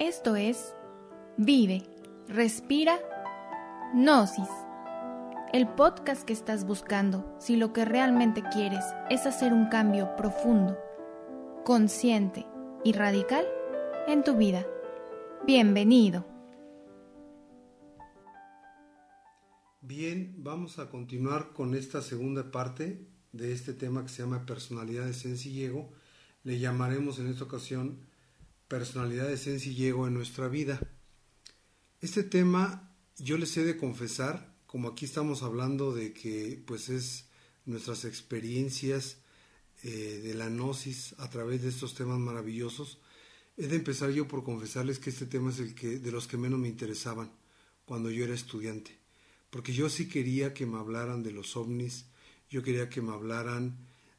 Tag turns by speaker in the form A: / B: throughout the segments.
A: Esto es Vive, Respira, Gnosis. El podcast que estás buscando si lo que realmente quieres es hacer un cambio profundo, consciente y radical en tu vida. Bienvenido.
B: Bien, vamos a continuar con esta segunda parte de este tema que se llama personalidad, esencia y ego. Le llamaremos en esta ocasión personalidad, esencia y ego en nuestra vida. Este tema yo les he de confesar, como aquí estamos hablando de que pues es nuestras experiencias eh, de la gnosis a través de estos temas maravillosos, he de empezar yo por confesarles que este tema es el que de los que menos me interesaban cuando yo era estudiante, porque yo sí quería que me hablaran de los ovnis, yo quería que me hablaran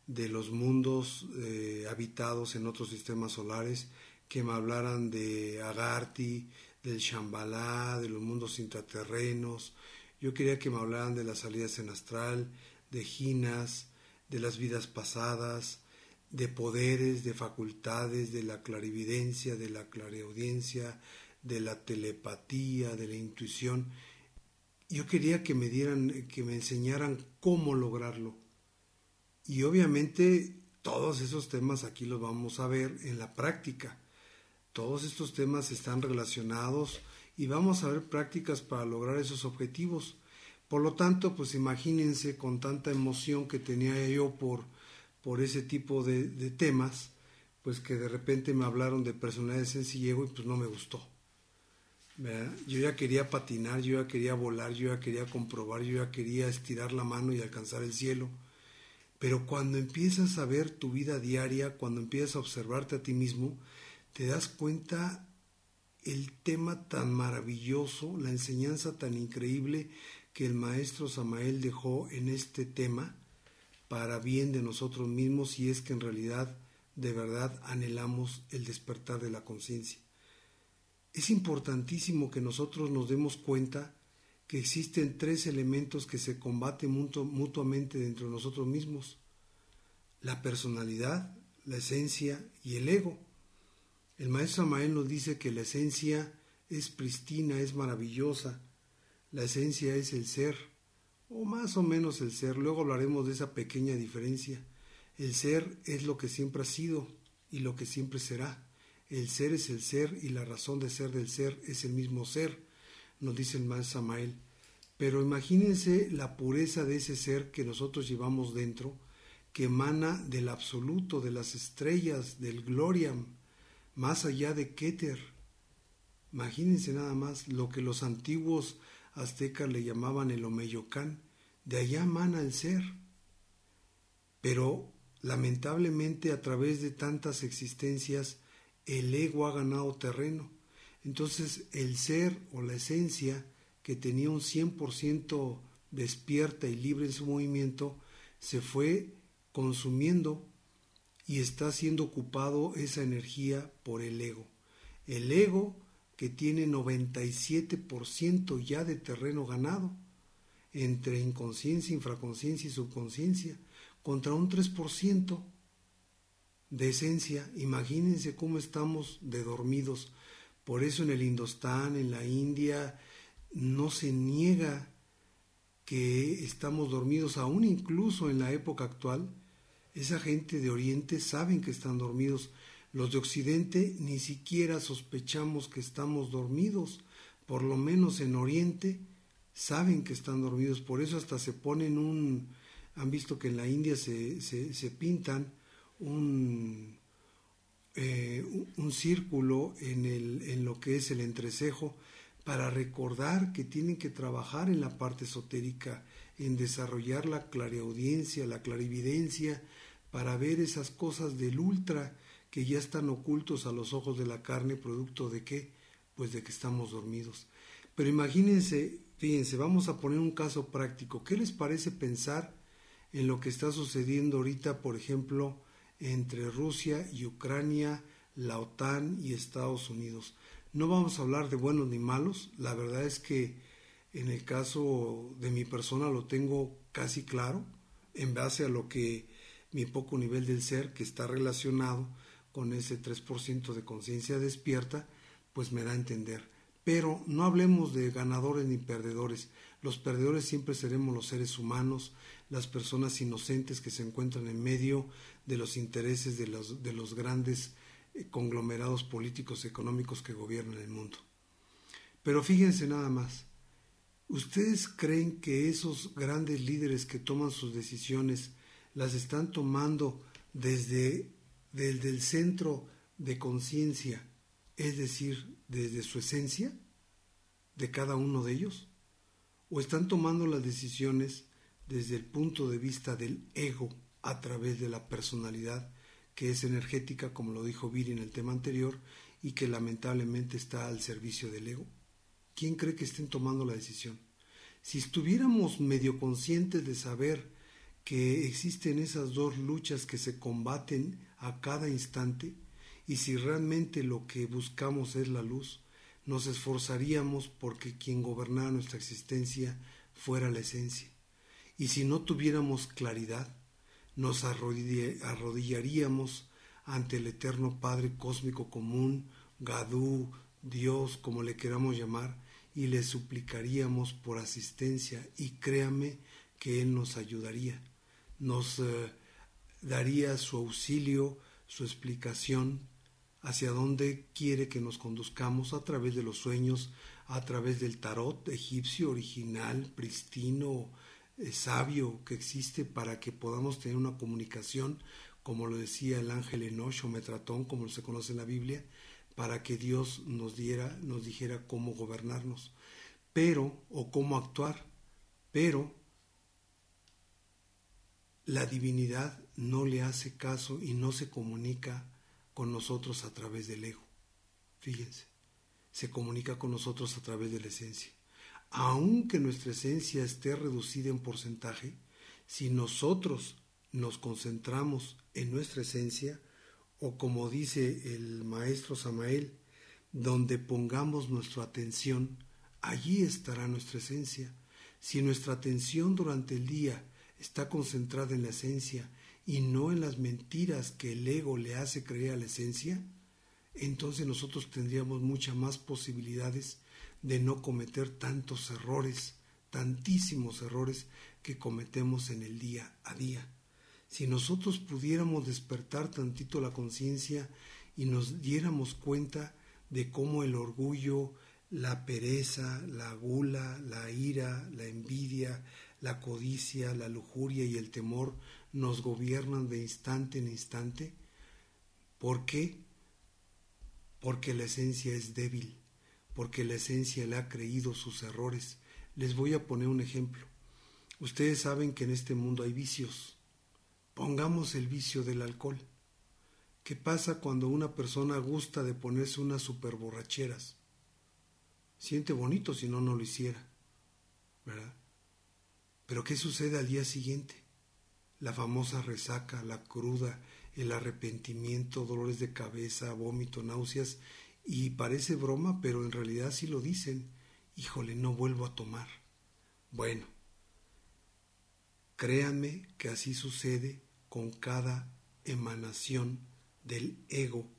B: de los mundos eh, habitados en otros sistemas solares, que me hablaran de Agarti, del Shambhala, de los mundos intraterrenos. Yo quería que me hablaran de las salidas en astral, de ginas, de las vidas pasadas, de poderes, de facultades, de la clarividencia, de la clareaudiencia, de la telepatía, de la intuición. Yo quería que me dieran, que me enseñaran cómo lograrlo. Y obviamente todos esos temas aquí los vamos a ver en la práctica. Todos estos temas están relacionados y vamos a ver prácticas para lograr esos objetivos. Por lo tanto, pues imagínense con tanta emoción que tenía yo por, por ese tipo de, temas, pues que de repente me hablaron de personalidad sencillo y pues no me gustó. Yo ya quería patinar, yo ya quería volar, yo ya quería comprobar, yo ya quería estirar la mano y alcanzar el cielo. Pero cuando empiezas a ver tu vida diaria, cuando empiezas a observarte a ti mismo, te das cuenta el tema tan maravilloso, la enseñanza tan increíble que el maestro Samael dejó en este tema para bien de nosotros mismos y es que en realidad de verdad anhelamos el despertar de la conciencia. Es importantísimo que nosotros nos demos cuenta que existen tres elementos que se combaten mutuamente dentro de nosotros mismos. La personalidad, la esencia y el ego. El maestro Amael nos dice que la esencia es pristina, es maravillosa. La esencia es el ser, o más o menos el ser. Luego hablaremos de esa pequeña diferencia. El ser es lo que siempre ha sido y lo que siempre será. El ser es el ser y la razón de ser del ser es el mismo ser, nos dice el maestro Samael. Pero imagínense la pureza de ese ser que nosotros llevamos dentro, que emana del absoluto, de las estrellas, del gloriam, más allá de Keter. Imagínense nada más lo que los antiguos aztecas le llamaban el Omeyocán, de allá mana el ser. Pero lamentablemente a través de tantas existencias el ego ha ganado terreno. Entonces el ser o la esencia que tenía un 100% despierta y libre en su movimiento se fue consumiendo y está siendo ocupado esa energía por el ego. El ego que tiene 97% ya de terreno ganado entre inconsciencia, infraconciencia y subconsciencia, contra un 3% de esencia. Imagínense cómo estamos de dormidos. Por eso en el Indostán, en la India, no se niega que estamos dormidos, aún incluso en la época actual, esa gente de Oriente saben que están dormidos. Los de Occidente ni siquiera sospechamos que estamos dormidos. Por lo menos en Oriente saben que están dormidos. Por eso hasta se ponen un... Han visto que en la India se, se, pintan un, eh, un círculo en, el, en lo que es el entrecejo para recordar que tienen que trabajar en la parte esotérica, en desarrollar la clareaudiencia, la clarividencia, para ver esas cosas del ultra que ya están ocultos a los ojos de la carne, producto de qué? Pues de que estamos dormidos. Pero imagínense, fíjense, vamos a poner un caso práctico. ¿Qué les parece pensar en lo que está sucediendo ahorita, por ejemplo, entre Rusia y Ucrania, la OTAN y Estados Unidos? No vamos a hablar de buenos ni malos, la verdad es que en el caso de mi persona lo tengo casi claro, en base a lo que mi poco nivel del ser, que está relacionado con ese 3% de conciencia despierta, pues me da a entender. Pero no hablemos de ganadores ni perdedores. Los perdedores siempre seremos los seres humanos, las personas inocentes que se encuentran en medio de los intereses de los, de los grandes eh, conglomerados políticos económicos que gobiernan el mundo. Pero fíjense nada más, ¿ustedes creen que esos grandes líderes que toman sus decisiones las están tomando desde, desde el centro de conciencia, es decir, desde su esencia de cada uno de ellos? ¿O están tomando las decisiones desde el punto de vista del ego a través de la personalidad que es energética, como lo dijo Viri en el tema anterior, y que lamentablemente está al servicio del ego? ¿Quién cree que estén tomando la decisión? Si estuviéramos medio conscientes de saber que existen esas dos luchas que se combaten a cada instante, y si realmente lo que buscamos es la luz, nos esforzaríamos porque quien gobernara nuestra existencia fuera la esencia. Y si no tuviéramos claridad, nos arrodillaríamos ante el eterno Padre cósmico común, Gadú, Dios, como le queramos llamar, y le suplicaríamos por asistencia y créame que Él nos ayudaría, nos eh, daría su auxilio, su explicación hacia dónde quiere que nos conduzcamos a través de los sueños, a través del tarot egipcio original, pristino, eh, sabio que existe para que podamos tener una comunicación, como lo decía el ángel Enoch o Metratón, como se conoce en la Biblia, para que Dios nos diera, nos dijera cómo gobernarnos, pero, o cómo actuar, pero la divinidad no le hace caso y no se comunica con nosotros a través del ego. Fíjense, se comunica con nosotros a través de la esencia. Aunque nuestra esencia esté reducida en porcentaje, si nosotros nos concentramos en nuestra esencia, o como dice el maestro Samael, donde pongamos nuestra atención, allí estará nuestra esencia. Si nuestra atención durante el día está concentrada en la esencia y no en las mentiras que el ego le hace creer a la esencia, entonces nosotros tendríamos muchas más posibilidades de no cometer tantos errores, tantísimos errores que cometemos en el día a día. Si nosotros pudiéramos despertar tantito la conciencia y nos diéramos cuenta de cómo el orgullo, la pereza, la gula, la ira, la envidia, la codicia, la lujuria y el temor nos gobiernan de instante en instante. ¿Por qué? Porque la esencia es débil, porque la esencia le ha creído sus errores. Les voy a poner un ejemplo. Ustedes saben que en este mundo hay vicios, Pongamos el vicio del alcohol. ¿Qué pasa cuando una persona gusta de ponerse unas super borracheras? Siente bonito si no, no lo hiciera, ¿verdad? Pero ¿qué sucede al día siguiente? La famosa resaca, la cruda, el arrepentimiento, dolores de cabeza, vómito, náuseas, y parece broma, pero en realidad sí lo dicen. Híjole, no vuelvo a tomar. Bueno, Créanme que así sucede con cada emanación del ego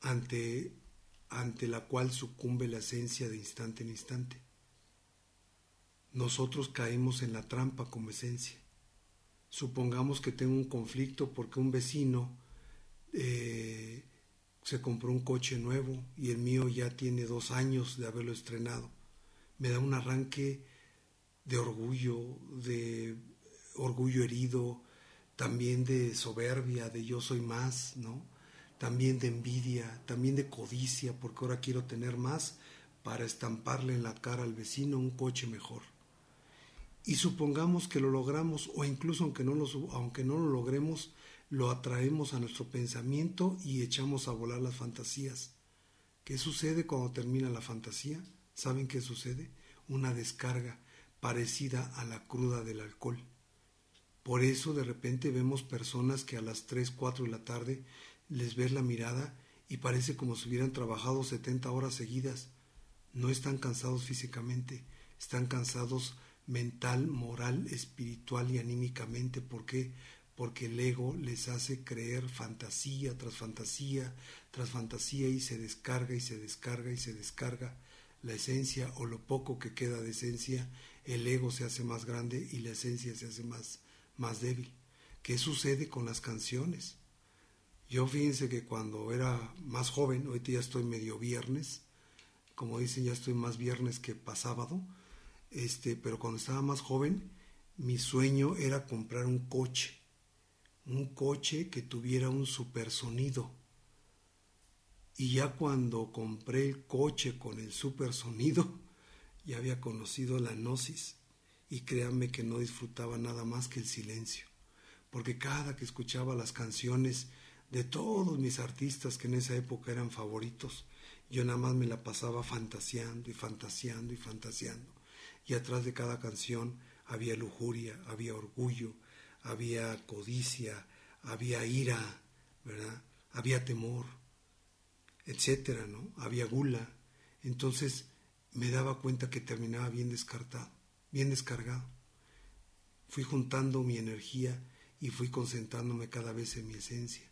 B: ante, ante la cual sucumbe la esencia de instante en instante. Nosotros caemos en la trampa como esencia. Supongamos que tengo un conflicto porque un vecino eh, se compró un coche nuevo y el mío ya tiene dos años de haberlo estrenado. Me da un arranque de orgullo, de orgullo herido, también de soberbia, de yo soy más, ¿no? También de envidia, también de codicia, porque ahora quiero tener más para estamparle en la cara al vecino un coche mejor. Y supongamos que lo logramos, o incluso aunque no lo, aunque no lo logremos, lo atraemos a nuestro pensamiento y echamos a volar las fantasías. ¿Qué sucede cuando termina la fantasía? ¿Saben qué sucede? Una descarga parecida a la cruda del alcohol. Por eso de repente vemos personas que a las 3, 4 de la tarde les ves la mirada y parece como si hubieran trabajado 70 horas seguidas. No están cansados físicamente, están cansados mental, moral, espiritual y anímicamente. ¿Por qué? porque el ego les hace creer fantasía tras fantasía tras fantasía y se descarga y se descarga y se descarga la esencia o lo poco que queda de esencia, el ego se hace más grande y la esencia se hace más, más débil. ¿Qué sucede con las canciones? Yo fíjense que cuando era más joven, ahorita ya estoy medio viernes, como dicen, ya estoy más viernes que pasábado, este, pero cuando estaba más joven, mi sueño era comprar un coche, un coche que tuviera un supersonido. Y ya cuando compré el coche con el supersonido, ya había conocido la gnosis y créanme que no disfrutaba nada más que el silencio, porque cada que escuchaba las canciones de todos mis artistas que en esa época eran favoritos, yo nada más me la pasaba fantaseando y fantaseando y fantaseando. Y atrás de cada canción había lujuria, había orgullo, había codicia, había ira. Había temor, etcétera, ¿no? Había gula. Entonces me daba cuenta que terminaba bien descartado, bien descargado. Fui juntando mi energía y fui concentrándome cada vez en mi esencia.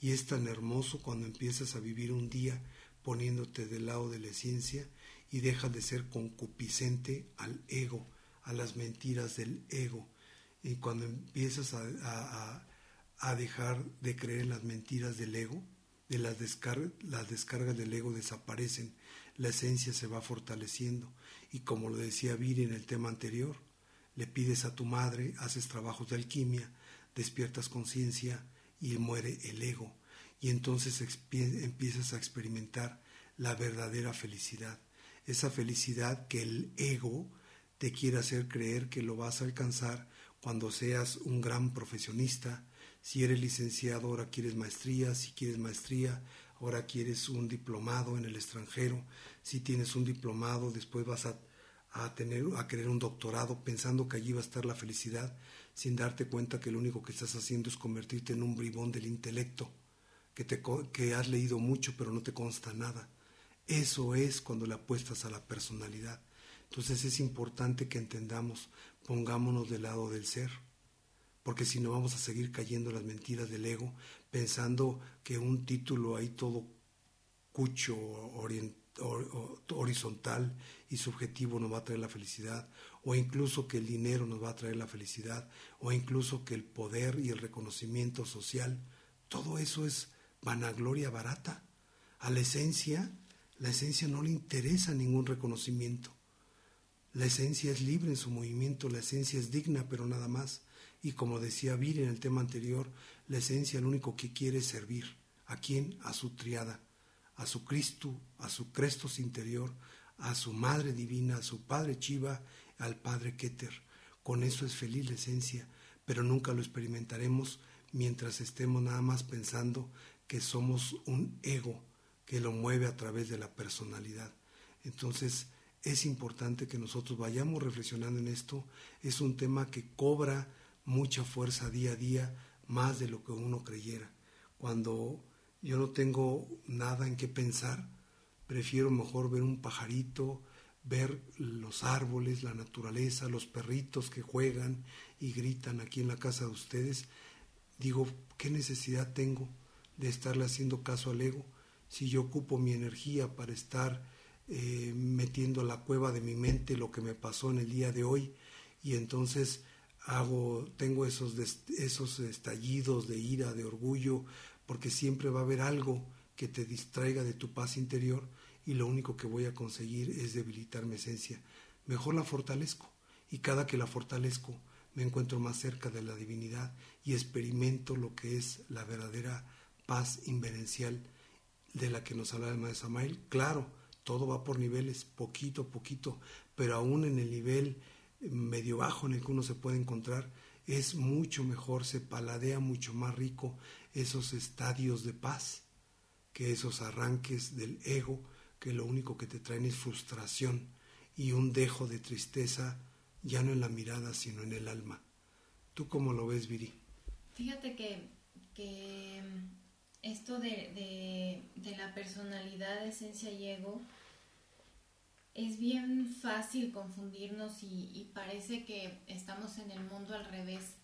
B: Y es tan hermoso cuando empiezas a vivir un día poniéndote del lado de la esencia y dejas de ser concupiscente al ego, a las mentiras del ego. Y cuando empiezas a, dejar de creer en las mentiras del ego, de las, descargas, las descargas del ego desaparecen, la esencia se va fortaleciendo. Y como lo decía Viri en el tema anterior, le pides a tu madre, haces trabajos de alquimia, despiertas conciencia y muere el ego. Y entonces empiezas a experimentar la verdadera felicidad. Esa felicidad que el ego te quiere hacer creer que lo vas a alcanzar cuando seas un gran profesionista. Si eres licenciado, ahora quieres maestría. Si quieres maestría, ahora quieres un diplomado en el extranjero. Si tienes un diplomado, después vas a, a, tener, a querer un doctorado pensando que allí va a estar la felicidad, sin darte cuenta que lo único que estás haciendo es convertirte en un bribón del intelecto, que, te, que has leído mucho pero no te consta nada. Eso es cuando le apuestas a la personalidad. Entonces es importante que entendamos, pongámonos del lado del ser, porque si no vamos a seguir cayendo en las mentiras del ego, pensando que un título ahí todo cucho, horizontal y subjetivo nos va a traer la felicidad, o incluso que el dinero nos va a traer la felicidad, o incluso que el poder y el reconocimiento social, todo eso es vanagloria barata. A la esencia, la esencia no le interesa ningún reconocimiento. La esencia es libre en su movimiento, la esencia es digna, pero nada más. Y como decía Vir en el tema anterior, la esencia lo único que quiere es servir. ¿A quién? A su triada, a su Cristo, a su Crestos interior, a su Madre Divina, a su Padre Chiva, al Padre Keter. Con eso es feliz la esencia, pero nunca lo experimentaremos mientras estemos nada más pensando que somos un ego que lo mueve a través de la personalidad. Entonces, es importante que nosotros vayamos reflexionando en esto. Es un tema que cobra mucha fuerza día a día, más de lo que uno creyera. Cuando yo no tengo nada en qué pensar, prefiero mejor ver un pajarito, ver los árboles, la naturaleza, los perritos que juegan y gritan aquí en la casa de ustedes. Digo, ¿qué necesidad tengo de estarle haciendo caso al ego si yo ocupo mi energía para estar eh, metiendo a la cueva de mi mente lo que me pasó en el día de hoy y entonces hago, tengo esos, esos estallidos de ira, de orgullo, porque siempre va a haber algo que te distraiga de tu paz interior y lo único que voy a conseguir es debilitar mi esencia. Mejor la fortalezco y cada que la fortalezco me encuentro más cerca de la divinidad y experimento lo que es la verdadera paz inverencial de la que nos habla el maestro Samael. Claro, todo va por niveles, poquito a poquito, pero aún en el nivel medio bajo en el que uno se puede encontrar, es mucho mejor, se paladea mucho más rico esos estadios de paz que esos arranques del ego que lo único que te traen es frustración y un dejo de tristeza ya no en la mirada sino en el alma. ¿Tú cómo lo ves, Viri?
A: Fíjate que, que esto de, de, la personalidad, esencia y ego, es bien fácil confundirnos y, parece que estamos en el mundo al revés.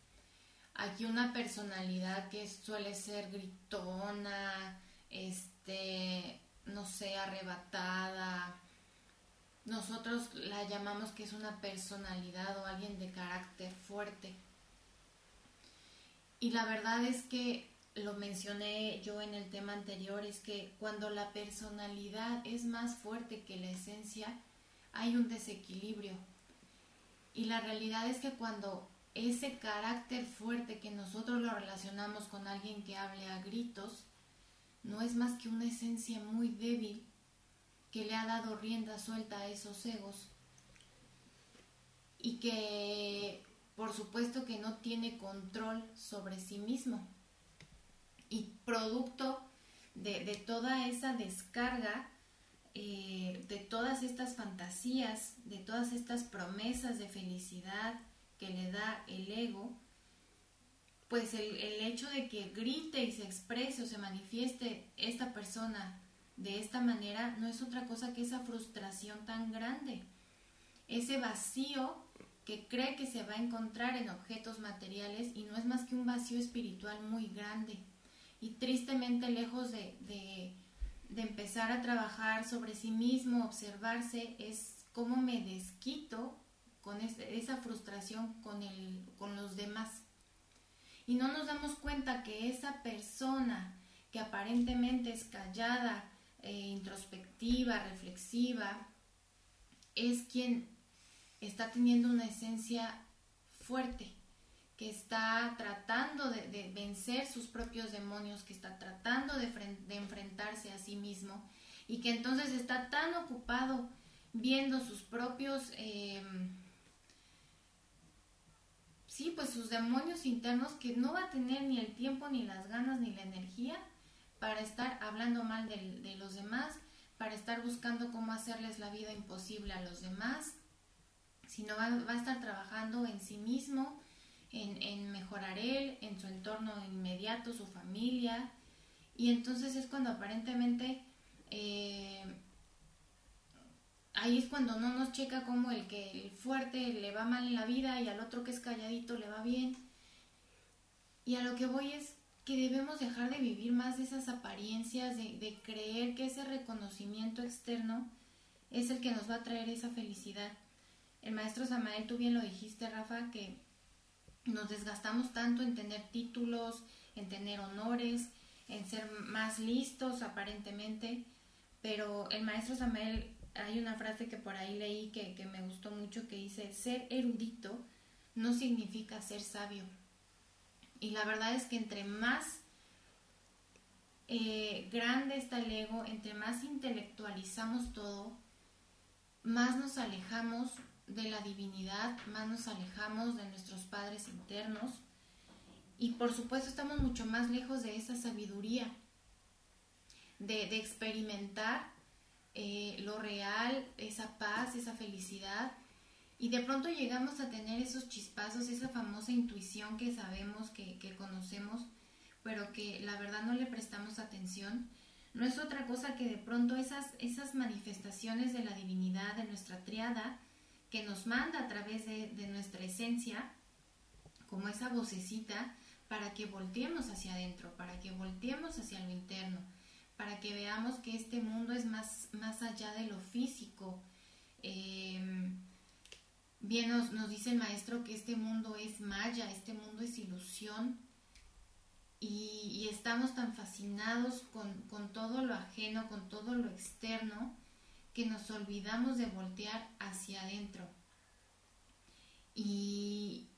A: aquí una personalidad que suele ser gritona, este, no sé, arrebatada. Nosotros la llamamos que es una personalidad o alguien de carácter fuerte. Y la verdad es que lo mencioné yo en el tema anterior, es que cuando la personalidad es más fuerte que la esencia, hay un desequilibrio. Y la realidad es que cuando ese carácter fuerte que nosotros lo relacionamos con alguien que hable a gritos, no es más que una esencia muy débil que le ha dado rienda suelta a esos egos y que por supuesto que no tiene control sobre sí mismo. Producto de, toda esa descarga, eh, de todas estas fantasías, de todas estas promesas de felicidad que le da el ego, pues el, el hecho de que grite y se exprese o se manifieste esta persona de esta manera no es otra cosa que esa frustración tan grande, ese vacío que cree que se va a encontrar en objetos materiales y no es más que un vacío espiritual muy grande. Y tristemente lejos de, de, empezar a trabajar sobre sí mismo, observarse, es cómo me desquito con esa frustración con, el, con los demás. Y no nos damos cuenta que esa persona que aparentemente es callada, eh, introspectiva, reflexiva, es quien está teniendo una esencia fuerte, que está tratando de, vencer sus propios demonios, que está tratando de, enfrentarse a sí mismo y que entonces está tan ocupado viendo sus propios, em, sí, pues sus demonios internos que no va a tener ni el tiempo, ni las ganas, ni la energía para estar hablando mal de, los demás, para estar buscando cómo hacerles la vida imposible a los demás, sino va a estar trabajando en sí mismo, en, mejorar él, en su entorno inmediato, su familia, y entonces es cuando aparentemente eh, ahí es cuando no nos checa como el que el fuerte le va mal en la vida y al otro que es calladito le va bien. Y a lo que voy es que debemos dejar de vivir más de esas apariencias, de, de creer que ese reconocimiento externo es el que nos va a traer esa felicidad el maestro Samael, tú bien lo dijiste, Rafa, que nos desgastamos tanto en tener títulos, en tener honores, en ser más listos aparentemente, pero el maestro Samael, hay una frase que por ahí leí que, me gustó mucho que dice, ser erudito no significa ser sabio. Y la verdad es que entre más eh, grande está el ego, entre más intelectualizamos todo, más nos alejamos de la divinidad, más nos alejamos de nuestros padres internos y por supuesto estamos mucho más lejos de esa sabiduría, de, experimentar eh, lo real, esa paz, esa felicidad y de pronto llegamos a tener esos chispazos, esa famosa intuición que sabemos, que, que conocemos, pero que la verdad no le prestamos atención. No es otra cosa que de pronto esas, esas manifestaciones de la divinidad, de nuestra triada, nos manda a través de, nuestra esencia, como esa vocecita, para que volteemos hacia adentro, para que volteemos hacia lo interno, para que veamos que este mundo es más, más allá de lo físico. Em, bien nos, dice el maestro que este mundo es maya, este mundo es ilusión, y, estamos tan fascinados con todo lo ajeno, con todo lo externo, que nos olvidamos de voltear hacia adentro. Y,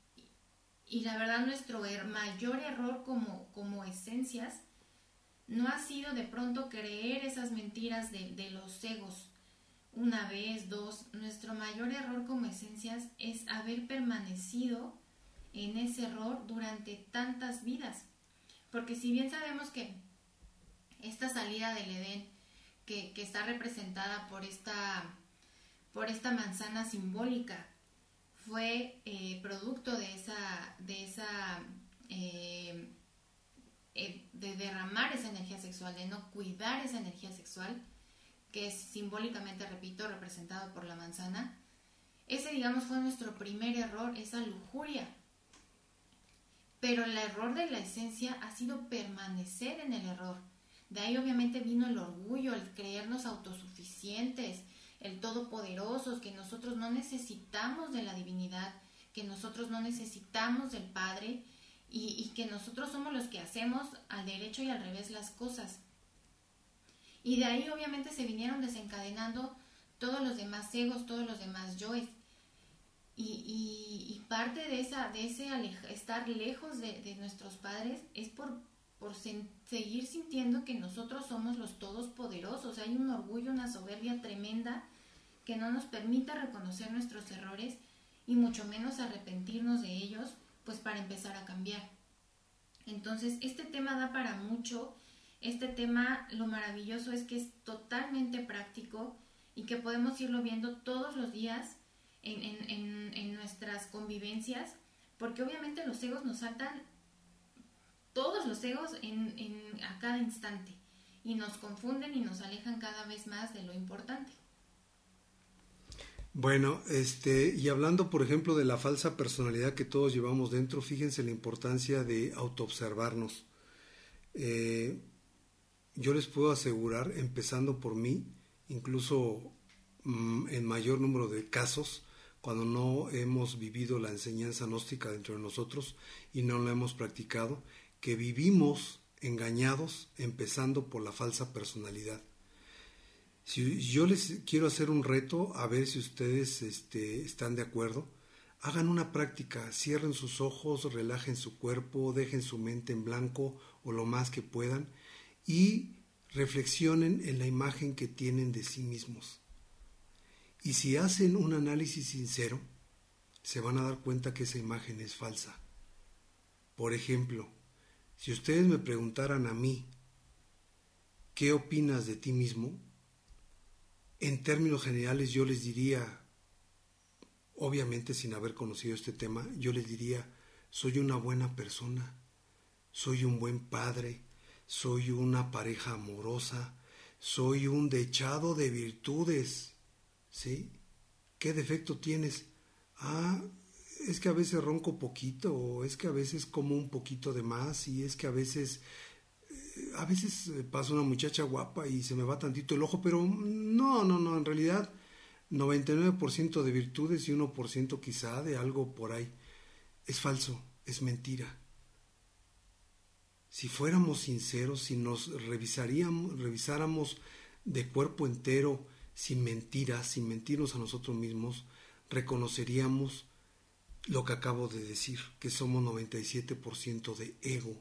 A: y la verdad nuestro mayor error como, como esencias no ha sido de pronto creer esas mentiras de, de los egos. Una vez, dos, nuestro mayor error como esencias es haber permanecido en ese error durante tantas vidas. Porque si bien sabemos que esta salida del Edén que, está representada por esta, por esta manzana simbólica fue eh, producto de esa, de esa eh, eh, de derramar esa energía sexual, de no cuidar esa energía sexual, que es simbólicamente, repito, representado por la manzana. Ese, digamos, fue nuestro primer error, esa lujuria. pero el error de la esencia ha sido permanecer en el error. De ahí obviamente vino el orgullo, el creernos autosuficientes, el todopoderosos, que nosotros no necesitamos de la divinidad, que nosotros no necesitamos del Padre y, y que nosotros somos los que hacemos al derecho y al revés las cosas. Y de ahí obviamente se vinieron desencadenando todos los demás egos, todos los demás yoes. Y, parte de, esa, de ese estar lejos de, nuestros padres es por, por seguir sintiendo que nosotros somos los todos poderosos. Hay un orgullo, una soberbia tremenda que no nos permite reconocer nuestros errores y mucho menos arrepentirnos de ellos, pues para empezar a cambiar. Entonces, este tema da para mucho. Este tema, lo maravilloso es que es totalmente práctico y que podemos irlo viendo todos los días en, nuestras convivencias, porque obviamente los egos nos saltan, todos los egos en, a cada instante, y nos confunden y nos alejan cada vez más de lo importante.
B: Bueno, este, y hablando, por ejemplo, de la falsa personalidad que todos llevamos dentro, fíjense la importancia de autoobservarnos. Eh, yo les puedo asegurar, empezando por mí, incluso mm, en mayor número de casos, cuando no hemos vivido la enseñanza gnóstica dentro de nosotros y no la hemos practicado, que vivimos engañados empezando por la falsa personalidad. Si yo les quiero hacer un reto, a ver si ustedes este, están de acuerdo, hagan una práctica, cierren sus ojos, relajen su cuerpo, dejen su mente en blanco o lo más que puedan y reflexionen en la imagen que tienen de sí mismos. Y si hacen un análisis sincero, se van a dar cuenta que esa imagen es falsa. Por ejemplo, si ustedes me preguntaran a mí, ¿qué opinas de ti mismo? En términos generales yo les diría, obviamente sin haber conocido este tema, yo les diría, soy una buena persona, soy un buen padre, soy una pareja amorosa, soy un dechado de virtudes, ¿sí? ¿Qué defecto tienes? Ah, es que a veces ronco poquito, o es que a veces como un poquito de más, y es que a veces, eh, a veces eh, pasa una muchacha guapa y se me va tantito el ojo, pero no, no, no, en realidad 99% de virtudes y 1% quizá de algo por ahí. Es falso, es mentira. Si fuéramos sinceros, si nos revisaríamos, revisáramos de cuerpo entero, sin mentiras, sin mentirnos a nosotros mismos, reconoceríamos lo que acabo de decir, que somos 97% de ego,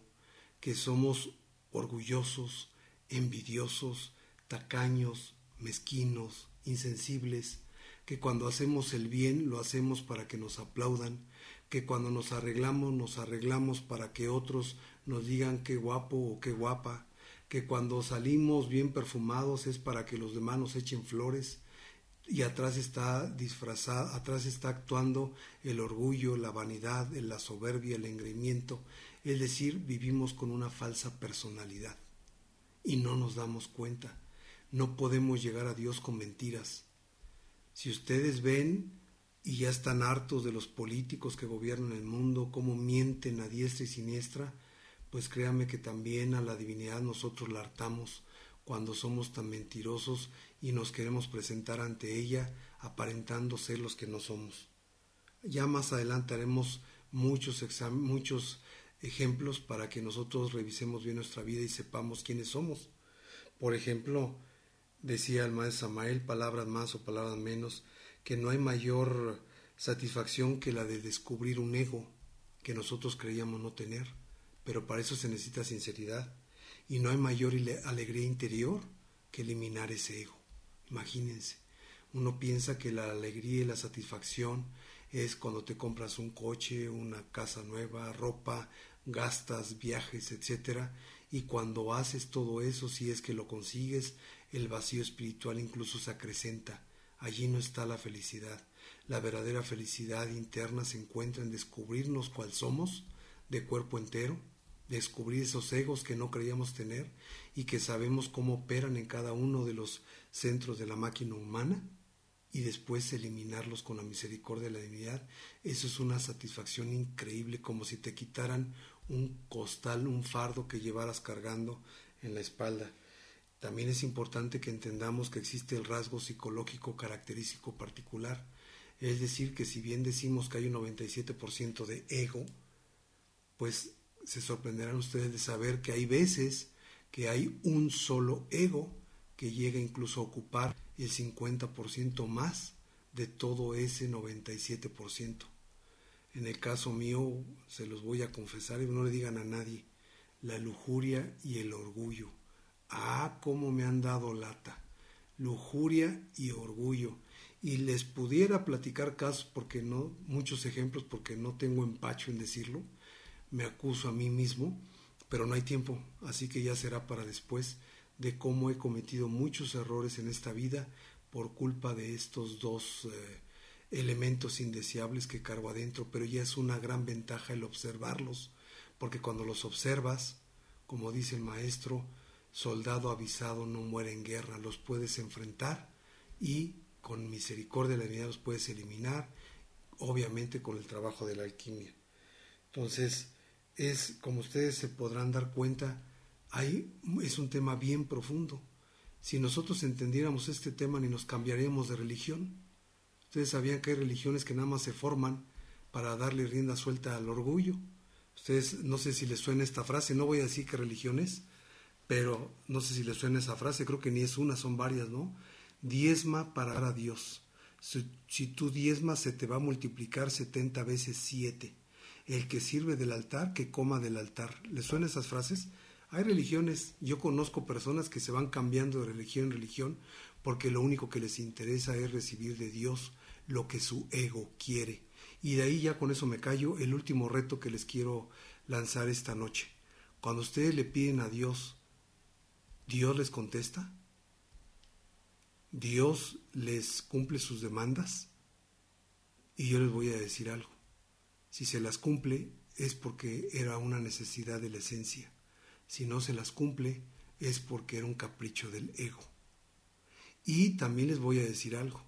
B: que somos orgullosos, envidiosos, tacaños, mezquinos, insensibles, que cuando hacemos el bien lo hacemos para que nos aplaudan, que cuando nos arreglamos nos arreglamos para que otros nos digan qué guapo o qué guapa, que cuando salimos bien perfumados es para que los demás nos echen flores y atrás está disfrazado, atrás está actuando el orgullo, la vanidad, la soberbia, el engreimiento, es decir, vivimos con una falsa personalidad y no nos damos cuenta. No podemos llegar a Dios con mentiras. Si ustedes ven y ya están hartos de los políticos que gobiernan el mundo, cómo mienten a diestra y siniestra, pues créame que también a la divinidad nosotros la hartamos cuando somos tan mentirosos y nos queremos presentar ante ella aparentando ser los que no somos. Ya más adelante haremos muchos, muchos ejemplos para que nosotros revisemos bien nuestra vida y sepamos quiénes somos. Por ejemplo, decía el maestro Samael, palabras más o palabras menos, que no hay mayor satisfacción que la de descubrir un ego que nosotros creíamos no tener pero para eso se necesita sinceridad y no hay mayor alegría interior que eliminar ese ego. Imagínense, uno piensa que la alegría y la satisfacción es cuando te compras un coche, una casa nueva, ropa, gastas, viajes, etcétera, y cuando haces todo eso, si es que lo consigues, el vacío espiritual incluso se acrecenta. Allí no está la felicidad. La verdadera felicidad interna se encuentra en descubrirnos cuál somos de cuerpo entero descubrir esos egos que no creíamos tener y que sabemos cómo operan en cada uno de los centros de la máquina humana y después eliminarlos con la misericordia de la divinidad, eso es una satisfacción increíble, como si te quitaran un costal, un fardo que llevaras cargando en la espalda. También es importante que entendamos que existe el rasgo psicológico característico particular, es decir, que si bien decimos que hay un 97% de ego, pues se sorprenderán ustedes de saber que hay veces que hay un solo ego que llega incluso a ocupar el 50% más de todo ese 97%. En el caso mío, se los voy a confesar y no le digan a nadie, la lujuria y el orgullo. Ah, cómo me han dado lata. Lujuria y orgullo. Y les pudiera platicar casos porque no, muchos ejemplos porque no tengo empacho en decirlo. Me acuso a mí mismo, pero no hay tiempo, así que ya será para después de cómo he cometido muchos errores en esta vida por culpa de estos dos eh, elementos indeseables que cargo adentro, pero ya es una gran ventaja el observarlos, porque cuando los observas, como dice el maestro, soldado avisado no muere en guerra, los puedes enfrentar y con misericordia de la los puedes eliminar, obviamente con el trabajo de la alquimia. Entonces, es como ustedes se podrán dar cuenta, ahí es un tema bien profundo. Si nosotros entendiéramos este tema ni nos cambiaríamos de religión. Ustedes sabían que hay religiones que nada más se forman para darle rienda suelta al orgullo. Ustedes no sé si les suena esta frase, no voy a decir qué religiones, pero no sé si les suena esa frase, creo que ni es una, son varias, ¿no? Diezma para dar a Dios. Si, si tú diezmas se te va a multiplicar 70 veces 7. El que sirve del altar, que coma del altar. ¿Les suena esas frases? Hay religiones, yo conozco personas que se van cambiando de religión en religión porque lo único que les interesa es recibir de Dios lo que su ego quiere. Y de ahí ya con eso me callo el último reto que les quiero lanzar esta noche. Cuando ustedes le piden a Dios, ¿Dios les contesta? ¿Dios les cumple sus demandas? Y yo les voy a decir algo. Si se las cumple es porque era una necesidad de la esencia si no se las cumple es porque era un capricho del ego. Y también les voy a decir algo.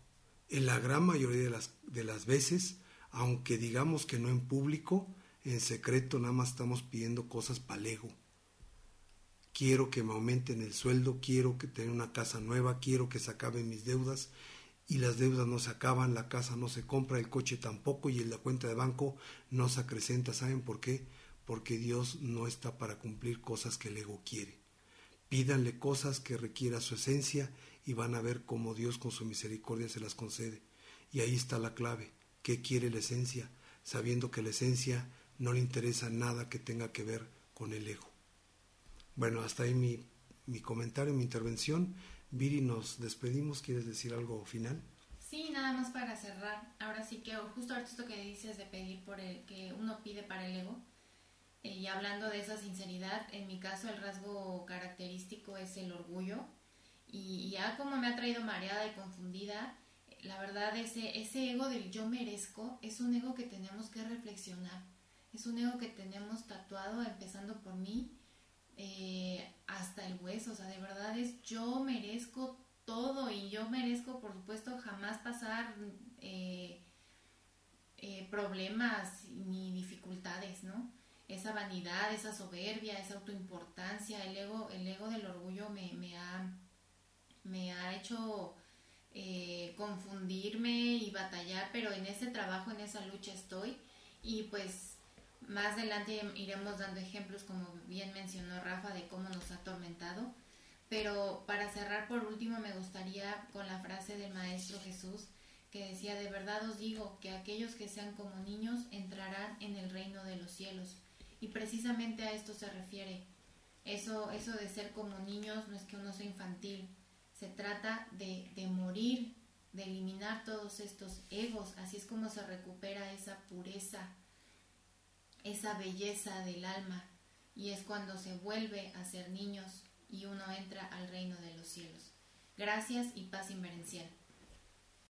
B: En la gran mayoría de las, de las veces, aunque digamos que no en público, en secreto nada más estamos pidiendo cosas para el ego. Quiero que me aumenten el sueldo, quiero que tenga una casa nueva, quiero que se acaben mis deudas y las deudas no se acaban, la casa no se compra, el coche tampoco y la cuenta de banco no se acrecenta. ¿Saben por qué? porque Dios no está para cumplir cosas que el ego quiere. Pídanle cosas que requiera su esencia y van a ver cómo Dios con su misericordia se las concede. Y ahí está la clave. ¿Qué quiere la esencia? Sabiendo que la esencia no le interesa nada que tenga que ver con el ego. Bueno, hasta ahí mi, mi comentario, mi intervención. Viri, nos despedimos. ¿Quieres decir algo final?
A: Sí, nada más para cerrar. Ahora sí que justo esto que dices de pedir por el que uno pide para el ego, eh, y hablando de esa sinceridad, en mi caso el rasgo característico es el orgullo. Y, ya como me ha traído mareada y confundida, la verdad ese, ese ego del yo merezco es un ego que tenemos que reflexionar. Es un ego que tenemos tatuado, empezando por mí, eh, hasta el hueso. O sea, de verdad es yo merezco todo y yo merezco, por supuesto, jamás pasar eh, problemas ni dificultades, ¿no? esa vanidad, esa soberbia, esa autoimportancia, el ego, el ego del orgullo me, me, ha, me ha hecho eh, confundirme y batallar, pero en ese trabajo, en esa lucha estoy y pues más adelante iremos dando ejemplos, como bien mencionó Rafa, de cómo nos ha atormentado. Pero para cerrar por último me gustaría con la frase del Maestro Jesús que decía, de verdad os digo que aquellos que sean como niños entrarán en el reino de los cielos. Y precisamente a esto se refiere. Eso, eso de ser como niños no es que uno sea infantil, se trata de, de morir, de eliminar todos estos egos, así es como se recupera esa pureza, esa belleza del alma, y es cuando se vuelve a ser niños y uno entra al reino de los cielos. Gracias y paz inverencial.